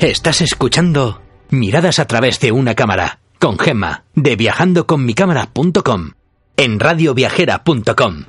Estás escuchando Miradas a través de una cámara con Gemma de viajandoconmicámara.com en radioviajera.com.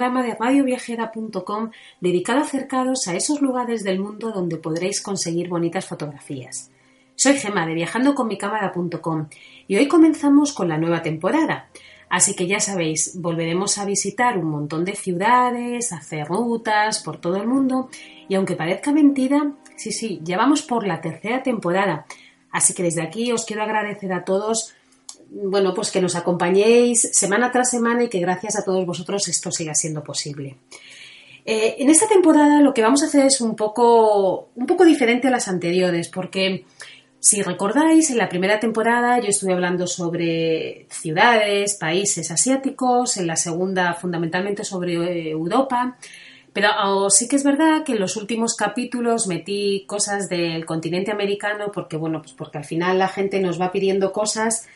programa de radioviajera.com dedicado a acercaros a esos lugares del mundo donde podréis conseguir bonitas fotografías. Soy Gema de viajandoconmicámara.com y hoy comenzamos con la nueva temporada. Así que ya sabéis, volveremos a visitar un montón de ciudades, hacer rutas por todo el mundo y aunque parezca mentira, sí, sí, ya vamos por la tercera temporada. Así que desde aquí os quiero agradecer a todos bueno, pues que nos acompañéis semana tras semana y que gracias a todos vosotros esto siga siendo posible. Eh, en esta temporada lo que vamos a hacer es un poco, un poco diferente a las anteriores, porque si recordáis, en la primera temporada yo estuve hablando sobre ciudades, países asiáticos, en la segunda fundamentalmente sobre eh, Europa, pero sí que es verdad que en los últimos capítulos metí cosas del continente americano porque, bueno, pues porque al final la gente nos va pidiendo cosas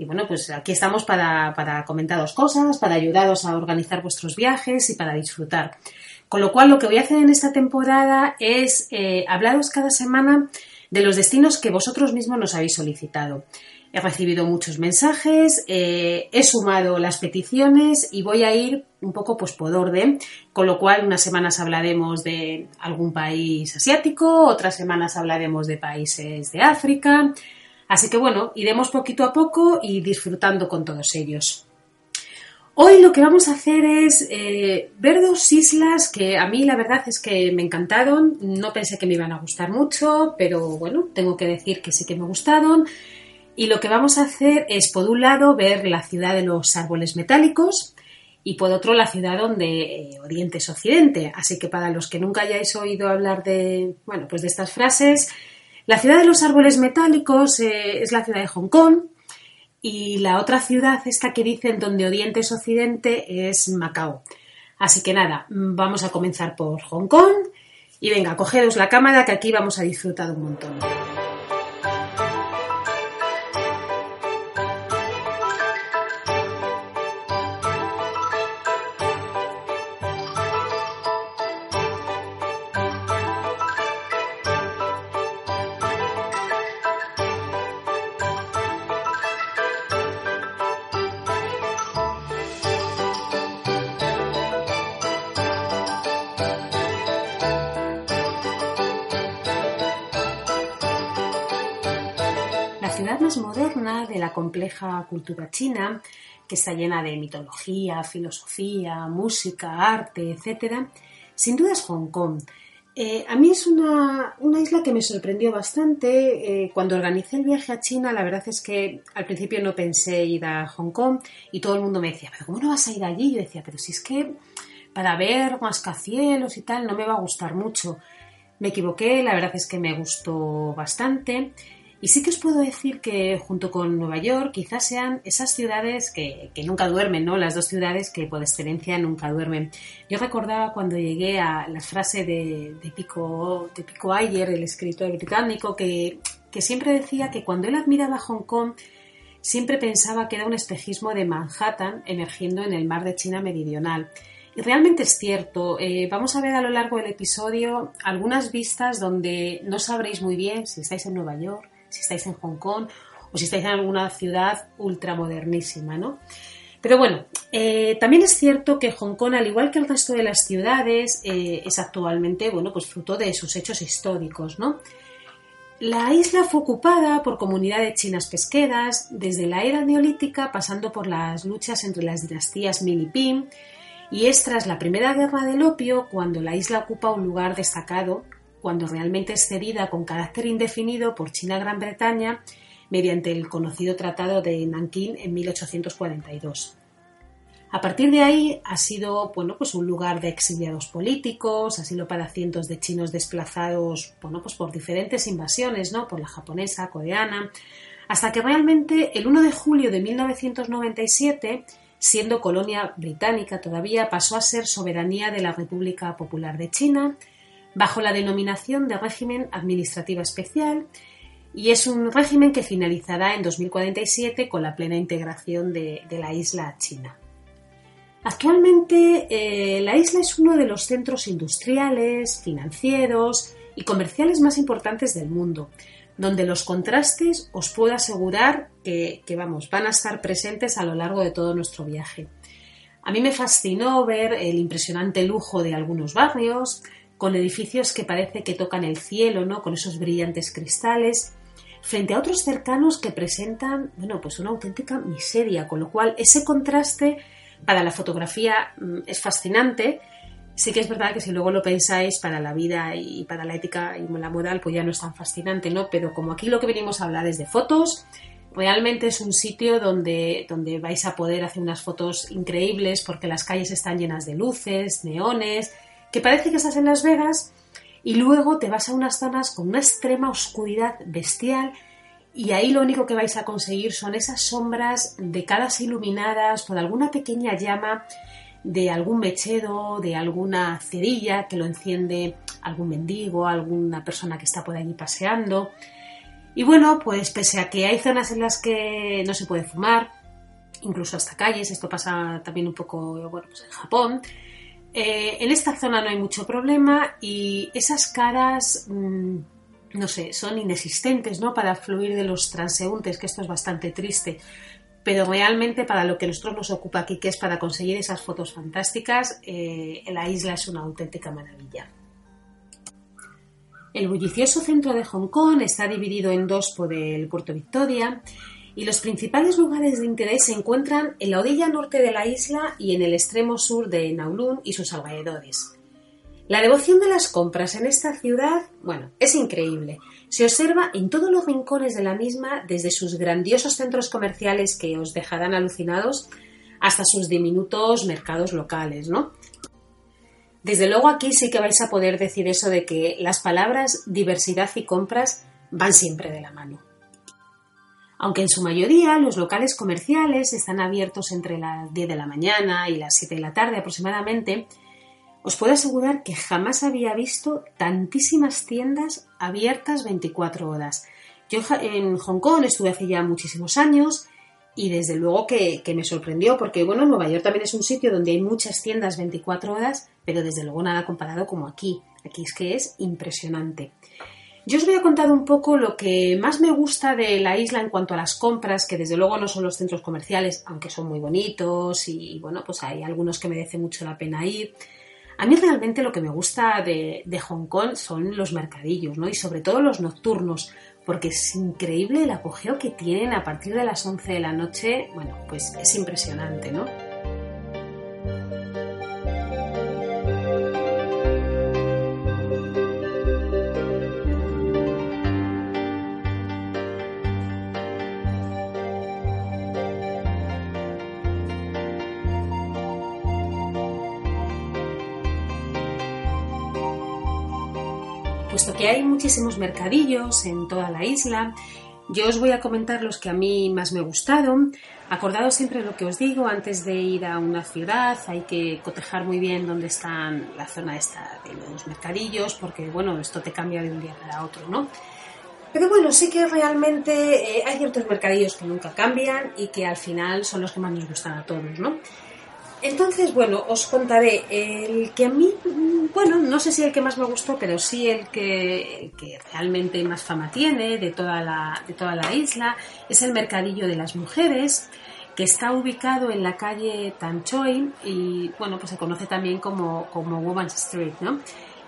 y bueno, pues aquí estamos para, para comentaros cosas, para ayudaros a organizar vuestros viajes y para disfrutar. Con lo cual, lo que voy a hacer en esta temporada es eh, hablaros cada semana de los destinos que vosotros mismos nos habéis solicitado. He recibido muchos mensajes, eh, he sumado las peticiones y voy a ir un poco pues por orden, con lo cual unas semanas hablaremos de algún país asiático, otras semanas hablaremos de países de África, Así que bueno, iremos poquito a poco y disfrutando con todos ellos. Hoy lo que vamos a hacer es eh, ver dos islas que a mí la verdad es que me encantaron. No pensé que me iban a gustar mucho, pero bueno, tengo que decir que sí que me gustaron. Y lo que vamos a hacer es, por un lado, ver la ciudad de los árboles metálicos y por otro, la ciudad donde eh, Oriente es Occidente. Así que para los que nunca hayáis oído hablar de, bueno, pues de estas frases, la ciudad de los árboles metálicos eh, es la ciudad de Hong Kong y la otra ciudad, esta que dicen donde Oriente es Occidente, es Macao. Así que nada, vamos a comenzar por Hong Kong y venga, cogeros la cámara que aquí vamos a disfrutar un montón. Más moderna de la compleja cultura china, que está llena de mitología, filosofía, música, arte, etc., sin duda es Hong Kong. Eh, a mí es una, isla que me sorprendió bastante. Eh, cuando organicé el viaje a China, la verdad es que al principio no pensé ir a Hong Kong y todo el mundo me decía, pero ¿cómo no vas a ir allí? Yo decía, pero si es que para ver mascacielos y tal no me va a gustar mucho. Me equivoqué, la verdad es que me gustó bastante. Y sí que os puedo decir que junto con Nueva York quizás sean esas ciudades que, nunca duermen, ¿no? Las dos ciudades que por excelencia nunca duermen. Yo recordaba cuando llegué a la frase de, Pico, de Pico Ayer, el escritor británico, que, que siempre decía que cuando él admiraba Hong Kong, siempre pensaba que era un espejismo de Manhattan emergiendo en el mar de China meridional. Y realmente es cierto. Eh, vamos a ver a lo largo del episodio algunas vistas donde no sabréis muy bien si estáis en Nueva York, si estáis en Hong Kong o si estáis en alguna ciudad ultramodernísima, ¿no? Pero bueno, eh, también es cierto que Hong Kong, al igual que el resto de las ciudades, eh, es actualmente, bueno, pues fruto de sus hechos históricos, ¿no? La isla fue ocupada por comunidades chinas pesqueras desde la era neolítica, pasando por las luchas entre las dinastías Ming y Ping, y es tras la Primera Guerra del Opio cuando la isla ocupa un lugar destacado cuando realmente es cedida con carácter indefinido por China-Gran Bretaña mediante el conocido Tratado de Nankín en 1842. A partir de ahí ha sido bueno, pues un lugar de exiliados políticos, asilo para cientos de chinos desplazados bueno, pues por diferentes invasiones, ¿no? por la japonesa, coreana, hasta que realmente el 1 de julio de 1997, siendo colonia británica todavía, pasó a ser soberanía de la República Popular de China, bajo la denominación de régimen administrativo especial, y es un régimen que finalizará en 2047 con la plena integración de, la isla a China. Actualmente eh, la isla es uno de los centros industriales, financieros y comerciales más importantes del mundo, donde los contrastes os puedo asegurar que, vamos, van a estar presentes a lo largo de todo nuestro viaje. A mí me fascinó ver el impresionante lujo de algunos barrios, con edificios que parece que tocan el cielo, ¿no? Con esos brillantes cristales, frente a otros cercanos que presentan, bueno, pues una auténtica miseria, con lo cual ese contraste para la fotografía mm, es fascinante. Sí que es verdad que si luego lo pensáis para la vida y para la ética y la moral, pues ya no es tan fascinante, ¿no? Pero como aquí lo que venimos a hablar es de fotos, realmente es un sitio donde, donde vais a poder hacer unas fotos increíbles porque las calles están llenas de luces, neones, que parece que estás en Las Vegas y luego te vas a unas zonas con una extrema oscuridad bestial y ahí lo único que vais a conseguir son esas sombras de caras iluminadas por alguna pequeña llama de algún mechero, de alguna cerilla que lo enciende algún mendigo, alguna persona que está por allí paseando. Y bueno, pues pese a que hay zonas en las que no se puede fumar, incluso hasta calles, esto pasa también un poco bueno, pues en Japón, eh, en esta zona no hay mucho problema y esas caras mm, no sé, son inexistentes, ¿no? Para fluir de los transeúntes, que esto es bastante triste. Pero realmente para lo que nosotros nos ocupa aquí, que es para conseguir esas fotos fantásticas, eh, la isla es una auténtica maravilla. El bullicioso centro de Hong Kong está dividido en dos por el puerto Victoria y los principales lugares de interés se encuentran en la orilla norte de la isla y en el extremo sur de Kowloon y sus alrededores. La devoción de las compras en esta ciudad, bueno, es increíble. Se observa en todos los rincones de la misma, desde sus grandiosos centros comerciales que os dejarán alucinados hasta sus diminutos mercados locales, ¿no? Desde luego aquí sí que vais a poder decir eso de que las palabras diversidad y compras van siempre de la mano. Aunque en su mayoría los locales comerciales están abiertos entre las 10 de la mañana y las 7 de la tarde aproximadamente, os puedo asegurar que jamás había visto tantísimas tiendas abiertas 24 horas. Yo en Hong Kong estuve hace ya muchísimos años y desde luego que, me sorprendió porque, bueno, Nueva York también es un sitio donde hay muchas tiendas 24 horas, pero desde luego nada comparado como aquí. Aquí es que es impresionante. Yo os voy a contar un poco lo que más me gusta de la isla en cuanto a las compras, que desde luego no son los centros comerciales, aunque son muy bonitos y, bueno, pues hay algunos que merece mucho la pena ir. A mí realmente lo que me gusta de, Hong Kong son los mercadillos, ¿no? Y sobre todo los nocturnos, porque es increíble el apogeo que tienen a partir de las 11 de la noche. Bueno, pues es impresionante, ¿no? Muchísimos mercadillos en toda la isla, yo os voy a comentar los que a mí más me gustaron. Acordados siempre lo que os digo, antes de ir a una ciudad hay que cotejar muy bien dónde están la zona esta de los mercadillos, porque bueno, esto te cambia de un día para otro, ¿no? Pero bueno, sí que realmente eh, hay ciertos mercadillos que nunca cambian y que al final son los que más nos gustan a todos, ¿no? Entonces, bueno, os contaré el que a mí, bueno, no sé si el que más me gustó, pero sí el que, realmente más fama tiene de toda, la, de toda la isla, es el Mercadillo de las Mujeres, que está ubicado en la calle Tanchoy y, bueno, pues se conoce también como, como Woman's Street, ¿no?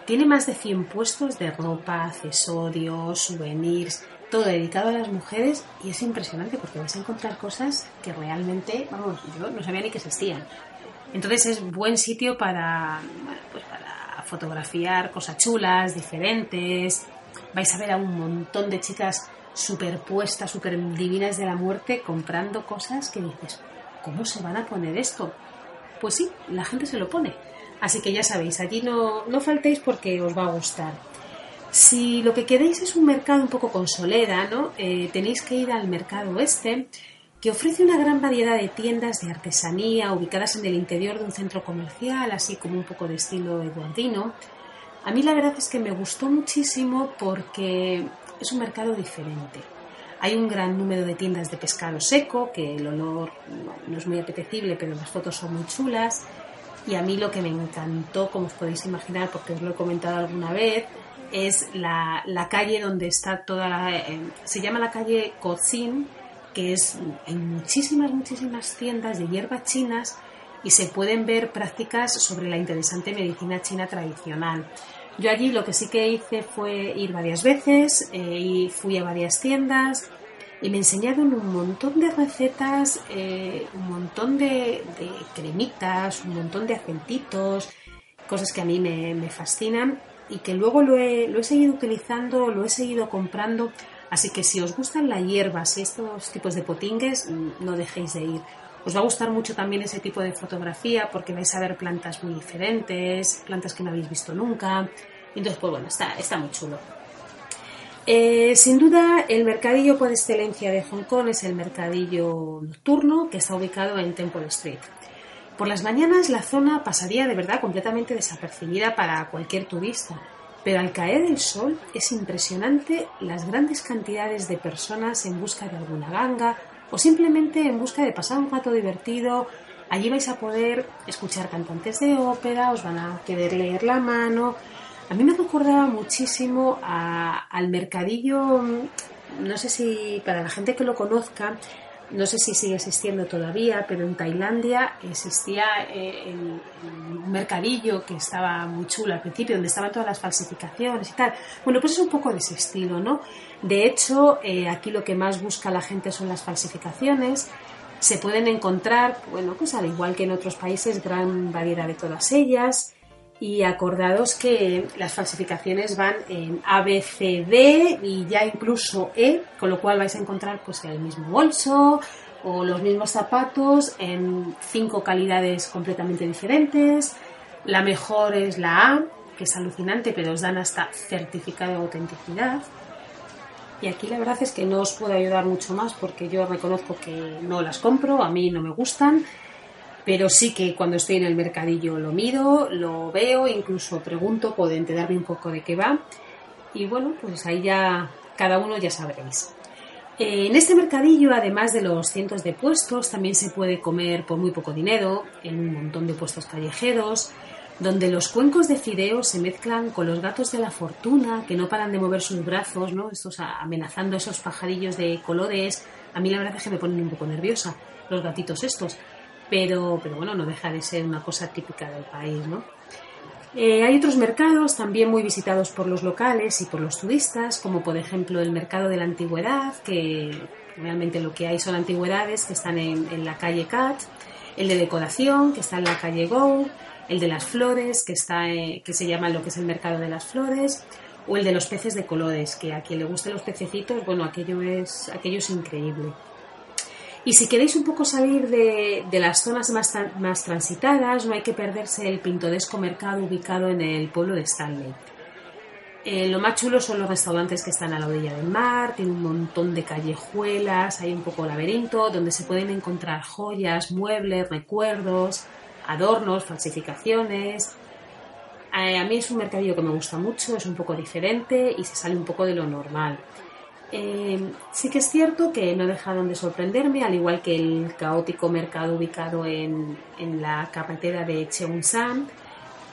Tiene más de 100 puestos de ropa, accesorios, souvenirs, todo dedicado a las mujeres y es impresionante porque vais a encontrar cosas que realmente, vamos, yo no sabía ni que existían. Entonces es buen sitio para, pues para fotografiar cosas chulas, diferentes. Vais a ver a un montón de chicas superpuestas, super divinas de la muerte comprando cosas que dices, ¿cómo se van a poner esto? Pues sí, la gente se lo pone. Así que ya sabéis, allí no, no faltéis porque os va a gustar. Si lo que queréis es un mercado un poco con solera, ¿no? Eh, tenéis que ir al mercado oeste, que ofrece una gran variedad de tiendas de artesanía ubicadas en el interior de un centro comercial, así como un poco de estilo eduardino. A mí la verdad es que me gustó muchísimo porque es un mercado diferente. Hay un gran número de tiendas de pescado seco, que el olor no es muy apetecible, pero las fotos son muy chulas. Y a mí lo que me encantó, como os podéis imaginar, porque os lo he comentado alguna vez, es la, calle donde está toda la... Eh, se llama la calle Cocin, que es en muchísimas, muchísimas tiendas de hierbas chinas y se pueden ver prácticas sobre la interesante medicina china tradicional. Yo allí lo que sí que hice fue ir varias veces eh, y fui a varias tiendas y me enseñaron un montón de recetas, eh, un montón de, cremitas, un montón de aceititos, cosas que a mí me, fascinan y que luego lo he, lo he, seguido utilizando, lo he seguido comprando. Así que si os gustan las hierbas y estos tipos de potingues, mm, no dejéis de ir. Os va a gustar mucho también ese tipo de fotografía porque vais a ver plantas muy diferentes, plantas que no habéis visto nunca. Entonces, pues bueno, está, está muy chulo. Eh, sin duda, el mercadillo por excelencia de Hong Kong es el mercadillo nocturno que está ubicado en Temple Street. Por las mañanas la zona pasaría de verdad completamente desapercibida para cualquier turista, pero al caer el sol es impresionante las grandes cantidades de personas en busca de alguna ganga o simplemente en busca de pasar un rato divertido. Allí vais a poder escuchar cantantes de ópera, os van a querer leer la mano, a mí me recordaba muchísimo al mercadillo, no sé si para la gente que lo conozca, no sé si sigue existiendo todavía, pero en Tailandia existía eh, un mercadillo que estaba muy chulo al principio, donde estaban todas las falsificaciones y tal. Bueno, pues es un poco de estilo, ¿no? De hecho, eh, aquí lo que más busca la gente son las falsificaciones. Se pueden encontrar, bueno, pues al igual que en otros países, gran variedad de todas ellas y acordados que las falsificaciones van en A, B, C, D y ya incluso E, con lo cual vais a encontrar pues el mismo bolso o los mismos zapatos en cinco calidades completamente diferentes. La mejor es la A, que es alucinante, pero os dan hasta certificado de autenticidad. Y aquí la verdad es que no os puedo ayudar mucho más porque yo reconozco que no las compro, a mí no me gustan pero sí que cuando estoy en el mercadillo lo mido, lo veo, incluso pregunto, puedo enterarme un poco de qué va. Y bueno, pues ahí ya cada uno ya sabréis. Eh, en este mercadillo, además de los cientos de puestos, también se puede comer por muy poco dinero, en un montón de puestos callejeros, donde los cuencos de fideo se mezclan con los gatos de la fortuna, que no paran de mover sus brazos, ¿no? Estos amenazando esos pajarillos de colores. A mí la verdad es que me ponen un poco nerviosa los gatitos estos pero, pero bueno, no deja de ser una cosa típica del país, ¿no? Eh, hay otros mercados también muy visitados por los locales y por los turistas, como por ejemplo el mercado de la antigüedad, que realmente lo que hay son antigüedades que están en, la calle Cat, el de decoración, que está en la calle Go, el de las flores, que, está, eh, que se llama lo que es el mercado de las flores, o el de los peces de colores, que a quien le gusten los pececitos, bueno, aquello es, aquello es increíble. Y si queréis un poco salir de, las zonas más, más, transitadas, no hay que perderse el pintoresco mercado ubicado en el pueblo de Stanley. Eh, lo más chulo son los restaurantes que están a la orilla del mar, tiene un montón de callejuelas, hay un poco laberinto donde se pueden encontrar joyas, muebles, recuerdos, adornos, falsificaciones. Eh, a mí es un mercadillo que me gusta mucho, es un poco diferente y se sale un poco de lo normal. Eh, sí que es cierto que no dejaron de sorprenderme, al igual que el caótico mercado ubicado en, la carretera de Cheongsam,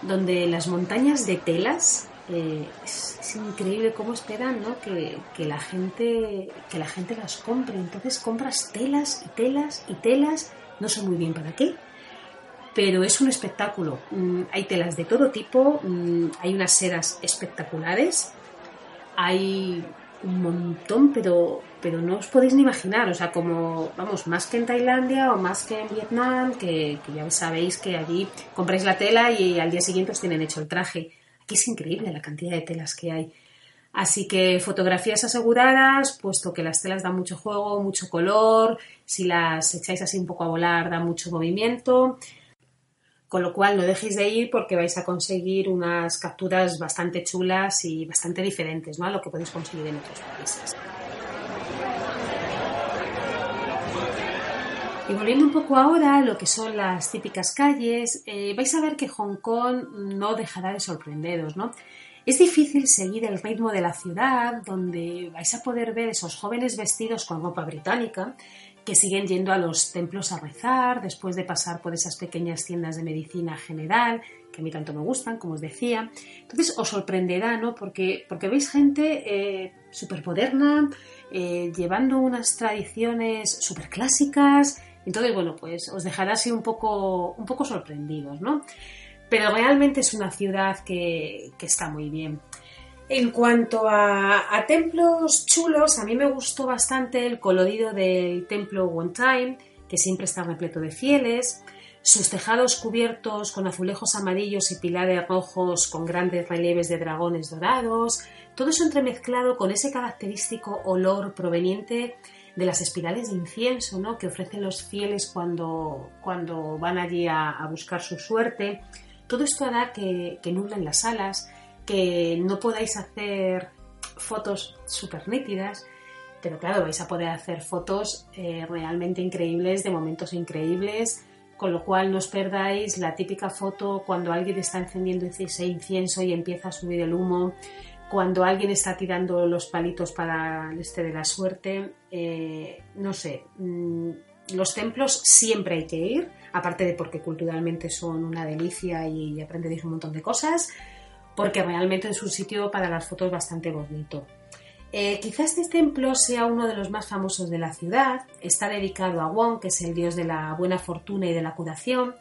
donde las montañas de telas eh, es, increíble cómo esperan que, la gente, que la gente las compre. Entonces compras telas y telas y telas, no sé muy bien para qué, pero es un espectáculo. Mm, hay telas de todo tipo, mm, hay unas sedas espectaculares, hay un montón, pero, pero no os podéis ni imaginar, o sea, como, vamos, más que en Tailandia o más que en Vietnam, que, que ya sabéis que allí compráis la tela y al día siguiente os tienen hecho el traje. Aquí es increíble la cantidad de telas que hay. Así que fotografías aseguradas, puesto que las telas dan mucho juego, mucho color, si las echáis así un poco a volar da mucho movimiento, con lo cual no dejéis de ir porque vais a conseguir unas capturas bastante chulas y bastante diferentes ¿no? a lo que podéis conseguir en otros países. Y volviendo un poco ahora a lo que son las típicas calles, eh, vais a ver que Hong Kong no dejará de sorprenderos, ¿no? Es difícil seguir el ritmo de la ciudad, donde vais a poder ver esos jóvenes vestidos con ropa británica que siguen yendo a los templos a rezar, después de pasar por esas pequeñas tiendas de medicina general, que a mí tanto me gustan, como os decía. Entonces os sorprenderá, ¿no? Porque, porque veis gente eh, súper moderna, eh, llevando unas tradiciones súper clásicas. Entonces, bueno, pues os dejará así un poco, un poco sorprendidos, ¿no? Pero realmente es una ciudad que, está muy bien. En cuanto a, templos chulos, a mí me gustó bastante el colorido del templo One Time, que siempre está repleto de fieles, sus tejados cubiertos con azulejos amarillos y pilares rojos con grandes relieves de dragones dorados, todo eso entremezclado con ese característico olor proveniente de las espirales de incienso ¿no? que ofrecen los fieles cuando, cuando van allí a, a buscar su suerte. Todo esto hará que, que nublen las alas, que no podáis hacer fotos súper nítidas, pero claro, vais a poder hacer fotos eh, realmente increíbles, de momentos increíbles, con lo cual no os perdáis la típica foto cuando alguien está encendiendo ese incienso y empieza a subir el humo, cuando alguien está tirando los palitos para el este de la suerte, eh, no sé, mm, los templos siempre hay que ir, aparte de porque culturalmente son una delicia y aprenderéis un montón de cosas, porque realmente es un sitio para las fotos bastante bonito. Eh, quizás este templo sea uno de los más famosos de la ciudad, está dedicado a Wong, que es el dios de la buena fortuna y de la curación.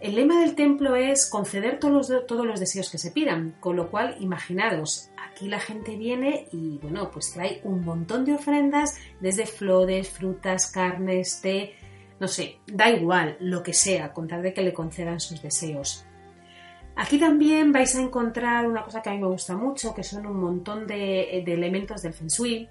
El lema del templo es conceder todos los, todos los deseos que se pidan, con lo cual imaginaros, aquí la gente viene y bueno, pues trae un montón de ofrendas, desde flores, frutas, carnes, té, no sé, da igual, lo que sea, con tal de que le concedan sus deseos. Aquí también vais a encontrar una cosa que a mí me gusta mucho, que son un montón de, elementos del Feng Shui.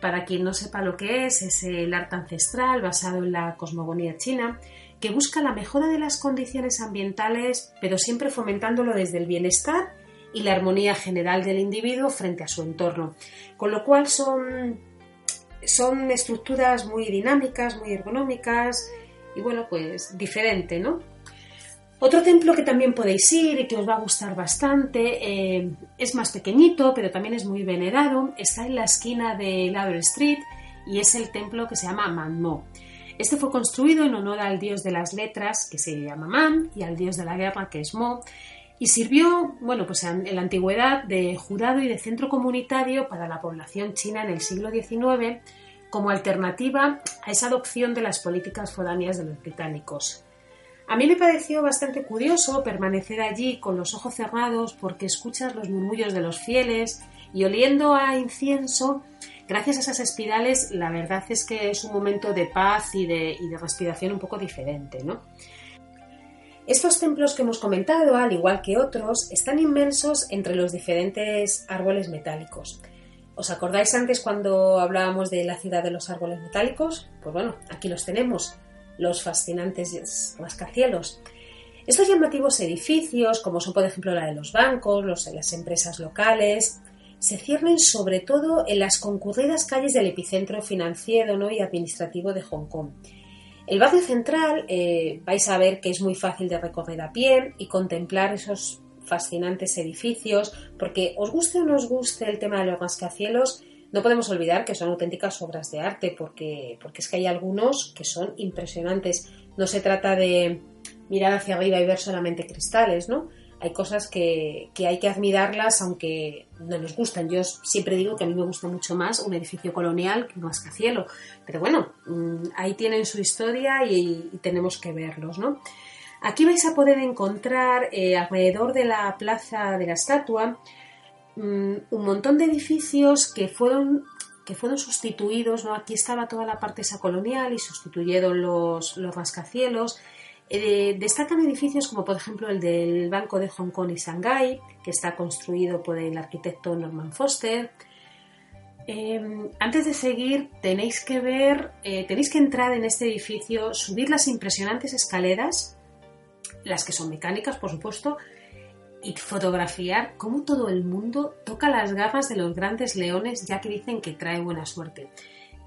Para quien no sepa lo que es, es el arte ancestral basado en la cosmogonía china, que busca la mejora de las condiciones ambientales, pero siempre fomentándolo desde el bienestar y la armonía general del individuo frente a su entorno. Con lo cual son son estructuras muy dinámicas, muy ergonómicas y bueno, pues diferente, ¿no? Otro templo que también podéis ir y que os va a gustar bastante, eh, es más pequeñito, pero también es muy venerado, está en la esquina de Ladder Street y es el templo que se llama Manmo. Este fue construido en honor al dios de las letras, que se llama Man, y al dios de la guerra, que es Mo, y sirvió, bueno, pues en la antigüedad de jurado y de centro comunitario para la población china en el siglo XIX como alternativa a esa adopción de las políticas foráneas de los británicos. A mí me pareció bastante curioso permanecer allí con los ojos cerrados porque escuchas los murmullos de los fieles y oliendo a incienso, gracias a esas espirales, la verdad es que es un momento de paz y de, y de respiración un poco diferente, ¿no? Estos templos que hemos comentado, al igual que otros, están inmensos entre los diferentes árboles metálicos. ¿Os acordáis antes cuando hablábamos de la ciudad de los árboles metálicos? Pues bueno, aquí los tenemos, los fascinantes rascacielos. Estos llamativos edificios, como son por ejemplo la de los bancos, los las empresas locales, se ciernen sobre todo en las concurridas calles del epicentro financiero y administrativo de Hong Kong el barrio central eh, vais a ver que es muy fácil de recorrer a pie y contemplar esos fascinantes edificios, porque os guste o no os guste el tema de los rascacielos, no podemos olvidar que son auténticas obras de arte, porque, porque es que hay algunos que son impresionantes. No se trata de mirar hacia arriba y ver solamente cristales, ¿no? hay cosas que, hay que admirarlas aunque no nos gustan. Yo siempre digo que a mí me gusta mucho más un edificio colonial que un rascacielo. Pero bueno, mm, ahí tienen su historia y, tenemos que verlos, ¿no? Aquí vais a poder encontrar eh, alrededor de la plaza de la estatua mm, un montón de edificios que fueron que fueron sustituidos, ¿no? Aquí estaba toda la parte esa colonial y sustituyeron los, los rascacielos. Eh, destacan edificios como por ejemplo el del Banco de Hong Kong y Shanghái, que está construido por el arquitecto Norman Foster. Em, antes de seguir, tenéis que ver, eh, tenéis que entrar en este edificio, subir las impresionantes escaleras, las que son mecánicas, por supuesto, y fotografiar cómo todo el mundo toca las garras de los grandes leones, ya que dicen que trae buena suerte.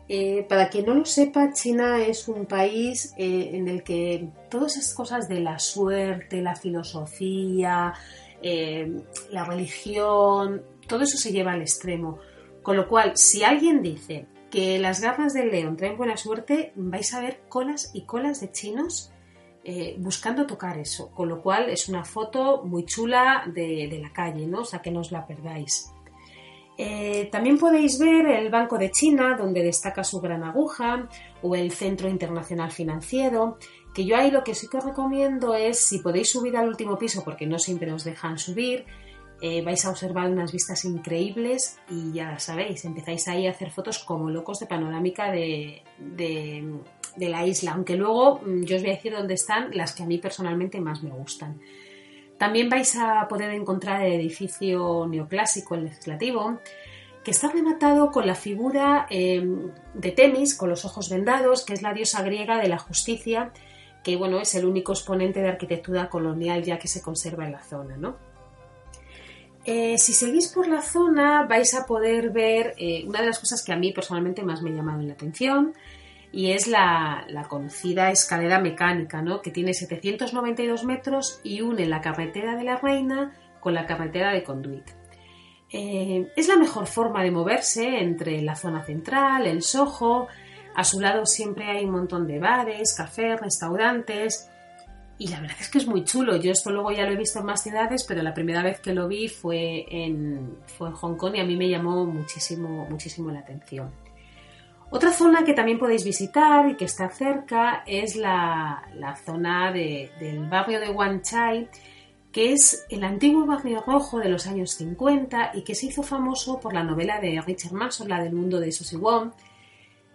Eh, para quien no lo sepa, China es un país eh, en el que todas esas cosas de la suerte, la filosofía, eh, la religión, todo eso se lleva al extremo. Con lo cual, si alguien dice que las garras del león traen buena suerte, vais a ver colas y colas de chinos buscando tocar eso. Con lo cual, es una foto muy chula de, de la calle, ¿no? O sea, que no os la perdáis. Eh, también podéis ver el Banco de China, donde destaca su gran aguja, o el Centro Internacional Financiero, que yo ahí lo que sí que os recomiendo es, si podéis subir al último piso, porque no siempre os dejan subir, eh, vais a observar unas vistas increíbles y ya sabéis, empezáis ahí a hacer fotos como locos de panorámica de, de la isla, aunque luego mm, yo os voy a decir dónde están las que a mí personalmente más me gustan. También vais a poder encontrar el edificio neoclásico, el legislativo, que está rematado con la figura em, de Temis, con los ojos vendados, que es la diosa griega de la justicia, que bueno, es el único exponente de arquitectura colonial ya que se conserva en la zona. Eh, si seguís por la zona vais a poder ver eh, una de las cosas que a mí personalmente más me ha llamado la atención, y es la, conocida escalera mecánica, ¿no? que tiene 792 metros y une la carretera de la Reina con la carretera de Conduit. Eh, es la mejor forma de moverse entre la zona central, el Soho, a su lado siempre hay un montón de bares, cafés, restaurantes y la verdad es que es muy chulo. Yo esto luego ya lo he visto en más ciudades, pero la primera vez que lo vi fue en, fue en Hong Kong y a mí me llamó muchísimo, muchísimo la atención. Otra zona que también podéis visitar y que está cerca es la, zona del barrio de Wan Chai, que es el antiguo barrio rojo de los años 50 y que se hizo famoso por la novela de Richard Mason, la del mundo de Susie Wong.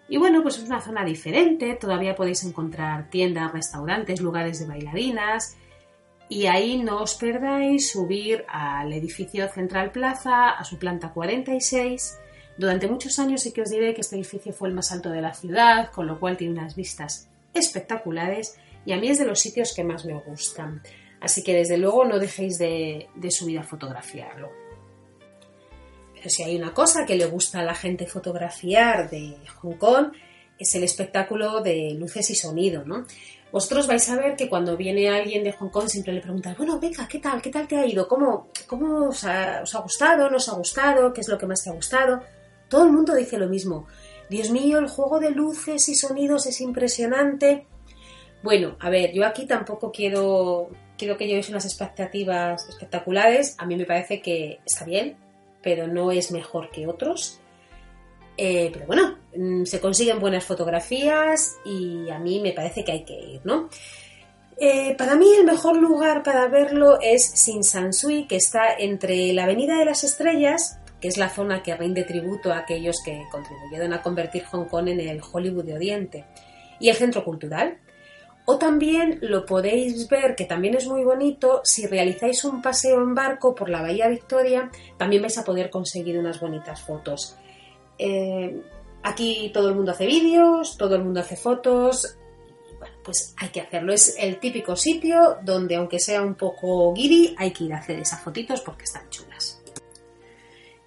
Y bueno, pues es una zona diferente, todavía podéis encontrar tiendas, restaurantes, lugares de bailarinas, y ahí no os perdáis subir al edificio Central Plaza, a su planta 46, durante muchos años sí que os diré que este edificio fue el más alto de la ciudad, con lo cual tiene unas vistas espectaculares y a mí es de los sitios que más me gustan. Así que desde luego no dejéis de, subir a fotografiarlo. Si hay una cosa que le gusta a la gente fotografiar de Hong Kong es el espectáculo de luces y sonido, ¿no? Vosotros vais a ver que cuando viene alguien de Hong Kong siempre le preguntan, bueno, venga, ¿qué tal? ¿Qué tal te ha ido? ¿Cómo, cómo os, ha, os ha gustado? ¿No os ha gustado? ¿Qué es lo que más te ha gustado? Todo el mundo dice lo mismo. Dios mío, el juego de luces y sonidos es impresionante. Bueno, a ver, yo aquí tampoco quiero, quiero que llevéis unas expectativas espectaculares. A mí me parece que está bien, pero no es mejor que otros. Eh, pero bueno, mm, se consiguen buenas fotografías y a mí me parece que hay que ir, ¿no? Eh, para mí el mejor lugar para verlo es Sin Sui, que está entre la Avenida de las Estrellas que es la zona que rinde tributo a aquellos que contribuyeron a convertir Hong Kong en el Hollywood de Oriente, y el Centro Cultural. O también lo podéis ver, que también es muy bonito, si realizáis un paseo en barco por la Bahía Victoria, también vais a poder conseguir unas bonitas fotos. Eh, aquí todo el mundo hace vídeos, todo el mundo hace fotos, bueno, pues hay que hacerlo. Es el típico sitio donde, aunque sea un poco guiri, hay que ir a hacer esas fotitos porque están chulas.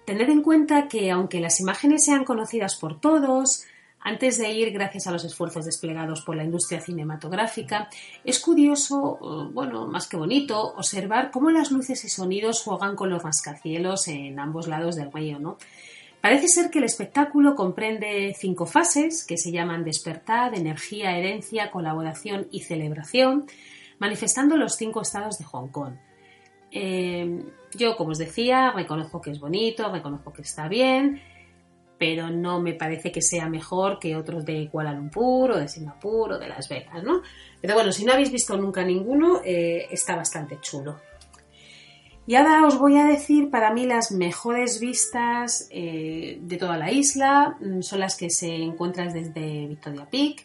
Tener en cuenta que aunque las imágenes sean conocidas por todos, antes de ir, gracias a los esfuerzos desplegados por la industria cinematográfica, es curioso, bueno, más que bonito, observar cómo las luces y sonidos juegan con los rascacielos en ambos lados del río, ¿no? Parece ser que el espectáculo comprende cinco fases que se llaman despertar, energía, herencia, colaboración y celebración, manifestando los cinco estados de Hong Kong. Eh, yo, como os decía, reconozco que es bonito, reconozco que está bien, pero no me parece que sea mejor que otros de Kuala Lumpur o de Singapur o de Las Vegas, ¿no? Pero bueno, si no habéis visto nunca ninguno, eh, está bastante chulo. Y ahora os voy a decir para mí las mejores vistas eh, de toda la isla. Mm, son las que se encuentran desde Victoria Peak.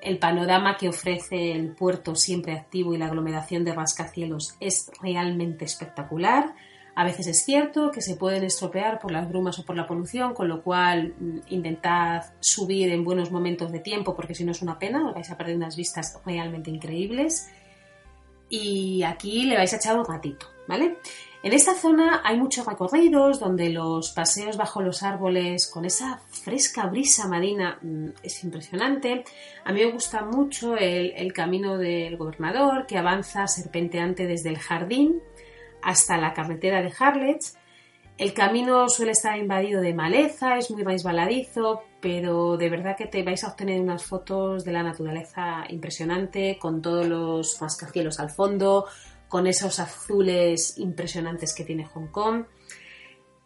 El panorama que ofrece el puerto siempre activo y la aglomeración de rascacielos es realmente espectacular. A veces es cierto que se pueden estropear por las brumas o por la polución, con lo cual mm, intentad subir en buenos momentos de tiempo porque si no es una pena, os vais a perder unas vistas realmente increíbles. Y aquí le vais a echar un ratito, ¿vale? En esta zona hay muchos recorridos donde los paseos bajo los árboles con esa fresca brisa marina mm, es impresionante. A mí me gusta mucho el, el camino del gobernador que avanza serpenteante desde el jardín hasta la carretera de Harlech. El camino suele estar invadido de maleza, es muy resbaladizo, pero de verdad que te vais a obtener unas fotos de la naturaleza impresionante, con todos los rascacielos al fondo, con esos azules impresionantes que tiene Hong Kong.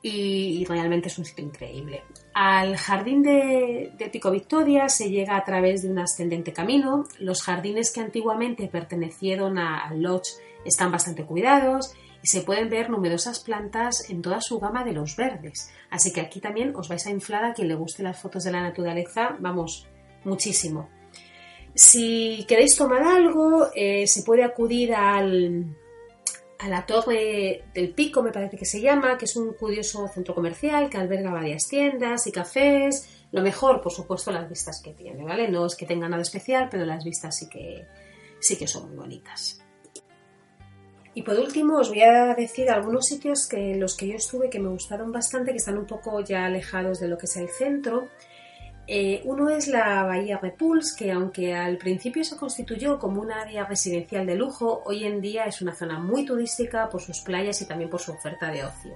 Y, realmente es un sitio increíble. Al jardín de, de Pico Victoria se llega a través de un ascendente camino. Los jardines que antiguamente pertenecieron al Lodge están bastante cuidados y se pueden ver numerosas plantas en toda su gama de los verdes. Así que aquí también os vais a inflar a quien le guste las fotos de la naturaleza, vamos, muchísimo. Si queréis tomar algo, eh, se puede acudir al, a la Torre del Pico, me parece que se llama, que es un curioso centro comercial que alberga varias tiendas y cafés. Lo mejor, por supuesto, las vistas que tiene, ¿vale? No es que tenga nada especial, pero las vistas sí que, sí que son muy bonitas. Y por último os voy a decir algunos sitios que, en los que yo estuve que me gustaron bastante, que están un poco ya alejados de lo que es el centro. Eh, uno es la Bahía Repulse, que aunque al principio se constituyó como un área residencial de lujo, hoy en día es una zona muy turística por sus playas y también por su oferta de ocio.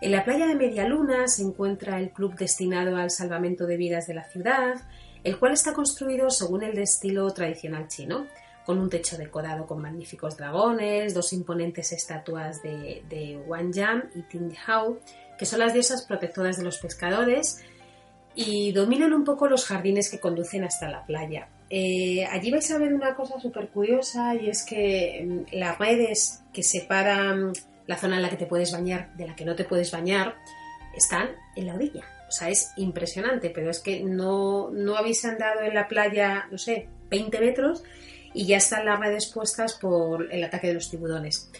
En la playa de Media Luna se encuentra el club destinado al salvamento de vidas de la ciudad, el cual está construido según el estilo tradicional chino con un techo decorado con magníficos dragones, dos imponentes estatuas de, de Wang Yan y Ting Hao, que son las diosas protectoras de los pescadores, y dominan un poco los jardines que conducen hasta la playa. Eh, allí vais a ver una cosa súper curiosa y es que mm, las redes que separan la zona en la que te puedes bañar de la que no te puedes bañar están en la orilla. O sea, es impresionante, pero es que no, no habéis andado en la playa, no sé, 20 metros y ya están las redes puestas por el ataque de los tiburones.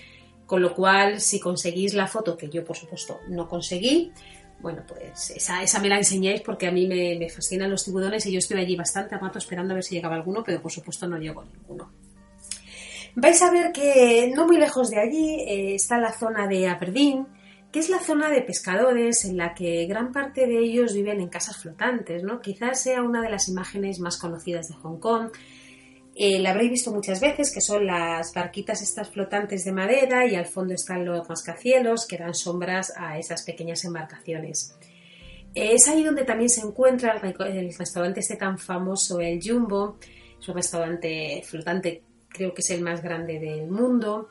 Con lo cual, si conseguís la foto, que yo por supuesto no conseguí, bueno, pues esa, esa me la enseñáis porque a mí me, fascinan los tiburones y yo estoy allí bastante rato esperando a ver si llegaba alguno, pero por supuesto no llegó ninguno. Vais a ver que no muy lejos de allí eh, está la zona de Aberdeen, que es la zona de pescadores en la que gran parte de ellos viven en casas flotantes, ¿no? Quizás sea una de las imágenes más conocidas de Hong Kong eh, la habréis visto muchas veces, que son las barquitas estas flotantes de madera y al fondo están los mascacielos que dan sombras a esas pequeñas embarcaciones. Eh, es ahí donde también se encuentra el, restaurante este tan famoso, el Jumbo. Es un restaurante flotante, creo que es el más grande del mundo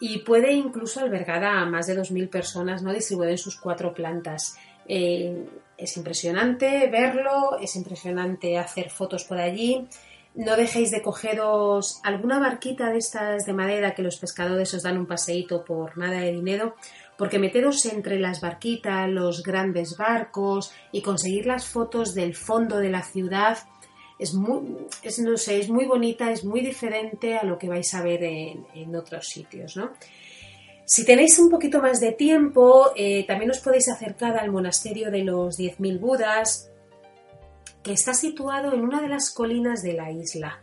y puede incluso albergar a más de 2.000 personas ¿no? distribuido en sus cuatro plantas. Eh, es impresionante verlo, es impresionante hacer fotos por allí no dejéis de cogeros alguna barquita de estas de madera que los pescadores os dan un paseíto por nada de dinero, porque meteros entre las barquitas, los grandes barcos y conseguir las fotos del fondo de la ciudad es muy, no sé, es muy bonita, es muy diferente a lo que vais a ver en, otros sitios. Si tenéis un poquito más de tiempo, eh, también os podéis acercar al monasterio de los 10.000 Budas, está situado en una de las colinas de la isla.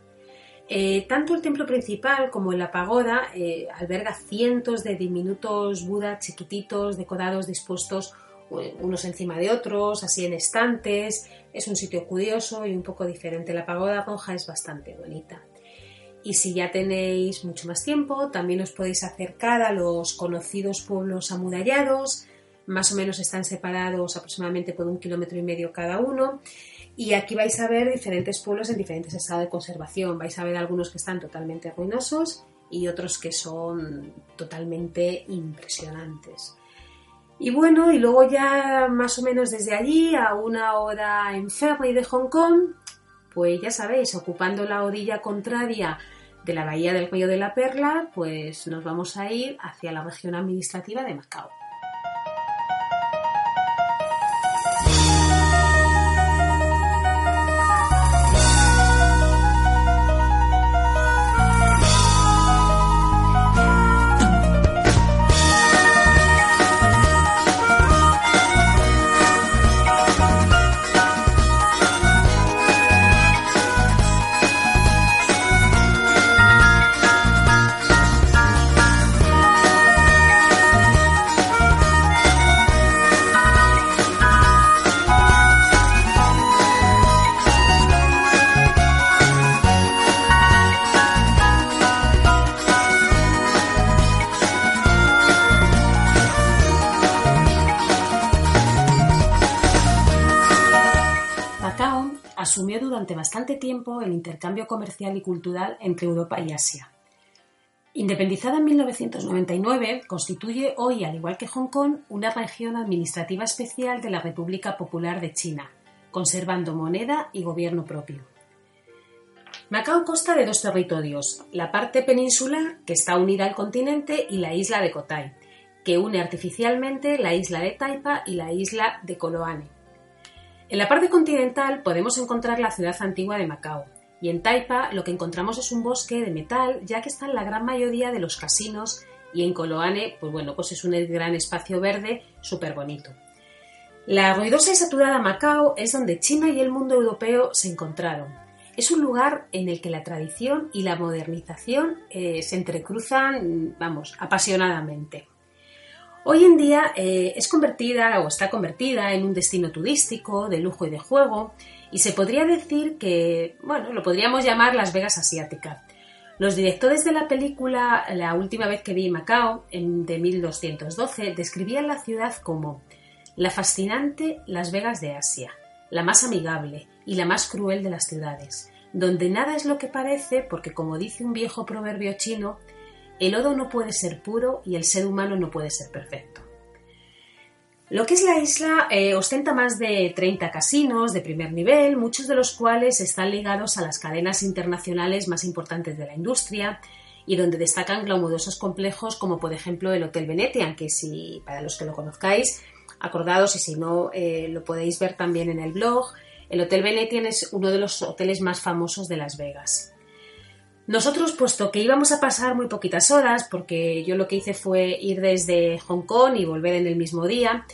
Eh, tanto el templo principal como la pagoda eh, alberga cientos de diminutos budas chiquititos decorados dispuestos eh, unos encima de otros, así en estantes. Es un sitio curioso y un poco diferente. La pagoda roja es bastante bonita. Y si ya tenéis mucho más tiempo, también os podéis acercar a los conocidos pueblos amurallados. Más o menos están separados aproximadamente por un kilómetro y medio cada uno. Y aquí vais a ver diferentes pueblos en diferentes estados de conservación. Vais a ver algunos que están totalmente ruinosos y otros que son totalmente impresionantes. Y bueno, y luego ya más o menos desde allí, a una hora en ferry de Hong Kong, pues ya sabéis, ocupando la orilla contraria de la bahía del Río de la Perla, pues nos vamos a ir hacia la región administrativa de Macao. Durante bastante tiempo el intercambio comercial y cultural entre Europa y Asia. Independizada en 1999, constituye hoy, al igual que Hong Kong, una región administrativa especial de la República Popular de China, conservando moneda y gobierno propio. Macao consta de dos territorios, la parte peninsular, que está unida al continente, y la isla de Kotai, que une artificialmente la isla de Taipa y la isla de Koloane. En la parte continental podemos encontrar la ciudad antigua de Macao, y en Taipa lo que encontramos es un bosque de metal, ya que están la gran mayoría de los casinos, y en Koloane, pues bueno, pues es un gran espacio verde súper bonito. La ruidosa y saturada Macao es donde China y el mundo europeo se encontraron. Es un lugar en el que la tradición y la modernización eh, se entrecruzan, vamos, apasionadamente. Hoy en día eh, es convertida o está convertida en un destino turístico de lujo y de juego y se podría decir que, bueno, lo podríamos llamar Las Vegas asiática. Los directores de la película La última vez que vi Macao, en, de 1212, describían la ciudad como la fascinante Las Vegas de Asia, la más amigable y la más cruel de las ciudades, donde nada es lo que parece porque, como dice un viejo proverbio chino, el lodo no puede ser puro y el ser humano no puede ser perfecto. Lo que es la isla eh, ostenta más de 30 casinos de primer nivel, muchos de los cuales están ligados a las cadenas internacionales más importantes de la industria y donde destacan glamurosos complejos como por ejemplo el Hotel Venetian, que si para los que lo conozcáis, acordados y si no eh, lo podéis ver también en el blog, el Hotel Venetian es uno de los hoteles más famosos de Las Vegas. Nosotros, puesto que íbamos a pasar muy poquitas horas, porque yo lo que hice fue ir desde Hong Kong y volver en el mismo día,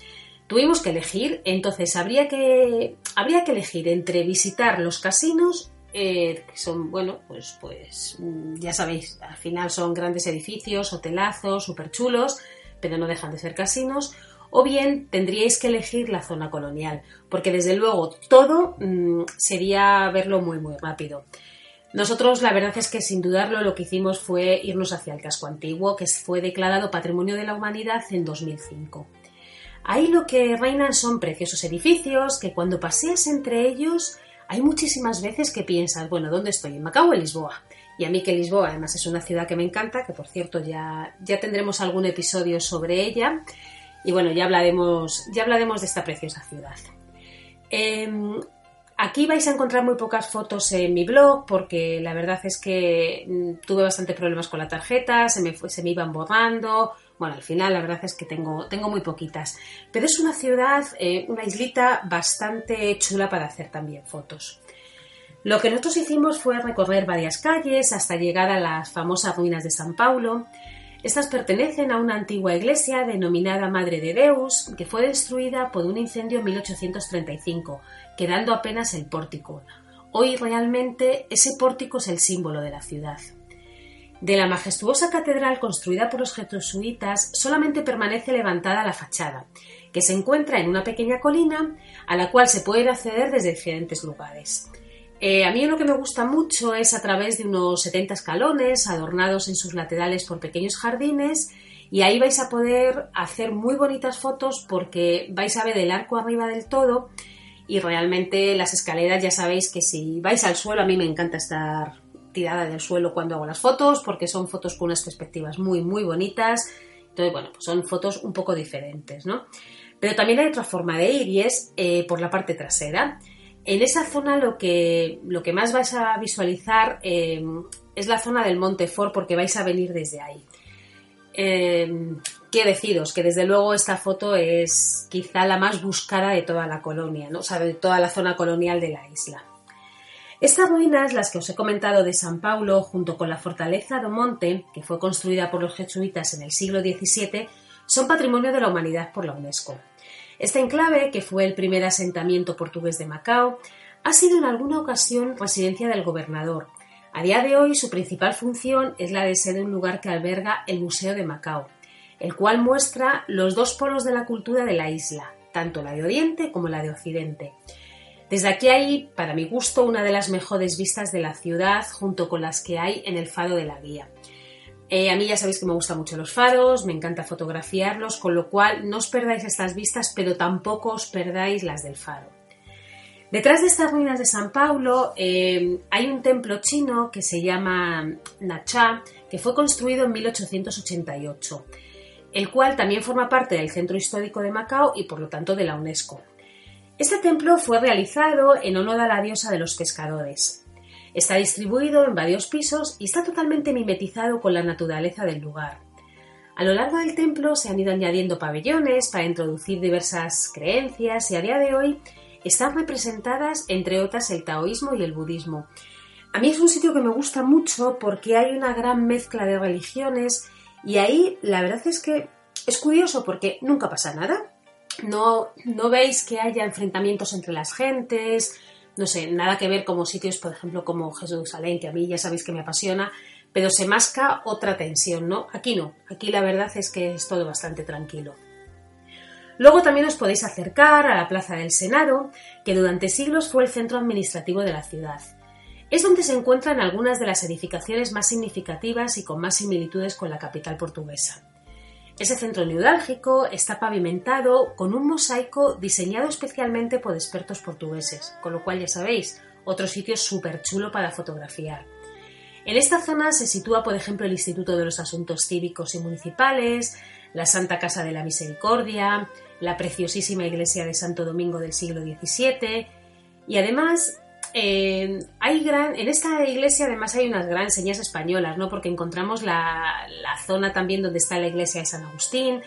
tuvimos que elegir. Entonces, habría que, habría que elegir entre visitar los casinos, eh, que son, bueno, pues, pues mm, ya sabéis, al final son grandes edificios, hotelazos, súper chulos, pero no dejan de ser casinos, o bien tendríais que elegir la zona colonial, porque desde luego todo mm, sería verlo muy, muy rápido. Nosotros la verdad es que sin dudarlo lo que hicimos fue irnos hacia el casco antiguo, que fue declarado Patrimonio de la Humanidad en 2005. Ahí lo que reinan son preciosos edificios que cuando paseas entre ellos hay muchísimas veces que piensas, bueno, ¿dónde estoy? ¿En Macao o en Lisboa? Y a mí que Lisboa además es una ciudad que me encanta, que por cierto ya, ya tendremos algún episodio sobre ella. Y bueno, ya hablaremos, ya hablaremos de esta preciosa ciudad. Em, Aquí vais a encontrar muy pocas fotos en mi blog porque la verdad es que mm, tuve bastantes problemas con la tarjeta, se me, iban borrando. Bueno, al final la verdad es que tengo, tengo muy poquitas. Pero es una ciudad, eh, una islita bastante chula para hacer también fotos. Lo que nosotros hicimos fue recorrer varias calles hasta llegar a las famosas ruinas de San Paulo. Estas pertenecen a una antigua iglesia denominada Madre de Deus, que fue destruida por un incendio en 1835 quedando apenas el pórtico. Hoy realmente ese pórtico es el símbolo de la ciudad. De la majestuosa catedral construida por los jesuitas solamente permanece levantada la fachada, que se encuentra en una pequeña colina a la cual se puede acceder desde diferentes lugares. Eh, a mí lo que me gusta mucho es a través de unos 70 escalones adornados en sus laterales por pequeños jardines y ahí vais a poder hacer muy bonitas fotos porque vais a ver el arco arriba del todo y realmente las escaleras ya sabéis que si vais al suelo, a mí me encanta estar tirada del suelo cuando hago las fotos porque son fotos con unas perspectivas muy muy bonitas. Entonces, bueno, pues son fotos un poco diferentes, ¿no? Pero también hay otra forma de ir y es eh, por la parte trasera. En esa zona lo que, lo que más vais a visualizar eh, es la zona del Monte Fort porque vais a venir desde ahí. Eh, ¿Qué deciros? Que desde luego esta foto es quizá la más buscada de toda la colonia, ¿no? o sea, de toda la zona colonial de la isla. Estas ruinas, las que os he comentado de San Paulo, junto con la fortaleza de Monte, que fue construida por los jesuitas en el siglo XVII, son patrimonio de la humanidad por la UNESCO. Este enclave, que fue el primer asentamiento portugués de Macao, ha sido en alguna ocasión residencia del gobernador. A día de hoy su principal función es la de ser un lugar que alberga el Museo de Macao, el cual muestra los dos polos de la cultura de la isla, tanto la de Oriente como la de Occidente. Desde aquí hay, para mi gusto, una de las mejores vistas de la ciudad junto con las que hay en el faro de la guía. Eh, a mí ya sabéis que me gustan mucho los faros, me encanta fotografiarlos, con lo cual no os perdáis estas vistas, pero tampoco os perdáis las del faro. Detrás de estas ruinas de San Paulo eh, hay un templo chino que se llama Nacha, que fue construido en 1888, el cual también forma parte del centro histórico de Macao y por lo tanto de la UNESCO. Este templo fue realizado en honor a la diosa de los pescadores. Está distribuido en varios pisos y está totalmente mimetizado con la naturaleza del lugar. A lo largo del templo se han ido añadiendo pabellones para introducir diversas creencias y a día de hoy están representadas entre otras el taoísmo y el budismo. A mí es un sitio que me gusta mucho porque hay una gran mezcla de religiones y ahí la verdad es que es curioso porque nunca pasa nada no, no veis que haya enfrentamientos entre las gentes, no sé, nada que ver como sitios, por ejemplo, como Jerusalén, que a mí ya sabéis que me apasiona, pero se masca otra tensión, ¿no? Aquí no, aquí la verdad es que es todo bastante tranquilo. Luego también os podéis acercar a la Plaza del Senado, que durante siglos fue el centro administrativo de la ciudad. Es donde se encuentran algunas de las edificaciones más significativas y con más similitudes con la capital portuguesa. Ese centro neurálgico está pavimentado con un mosaico diseñado especialmente por expertos portugueses, con lo cual ya sabéis, otro sitio súper chulo para fotografiar. En esta zona se sitúa, por ejemplo, el Instituto de los Asuntos Cívicos y Municipales, la Santa Casa de la Misericordia, la preciosísima iglesia de Santo Domingo del siglo XVII y además eh, hay gran, en esta iglesia además hay unas grandes señas españolas, ¿no? Porque encontramos la, zona también donde está la iglesia de San Agustín,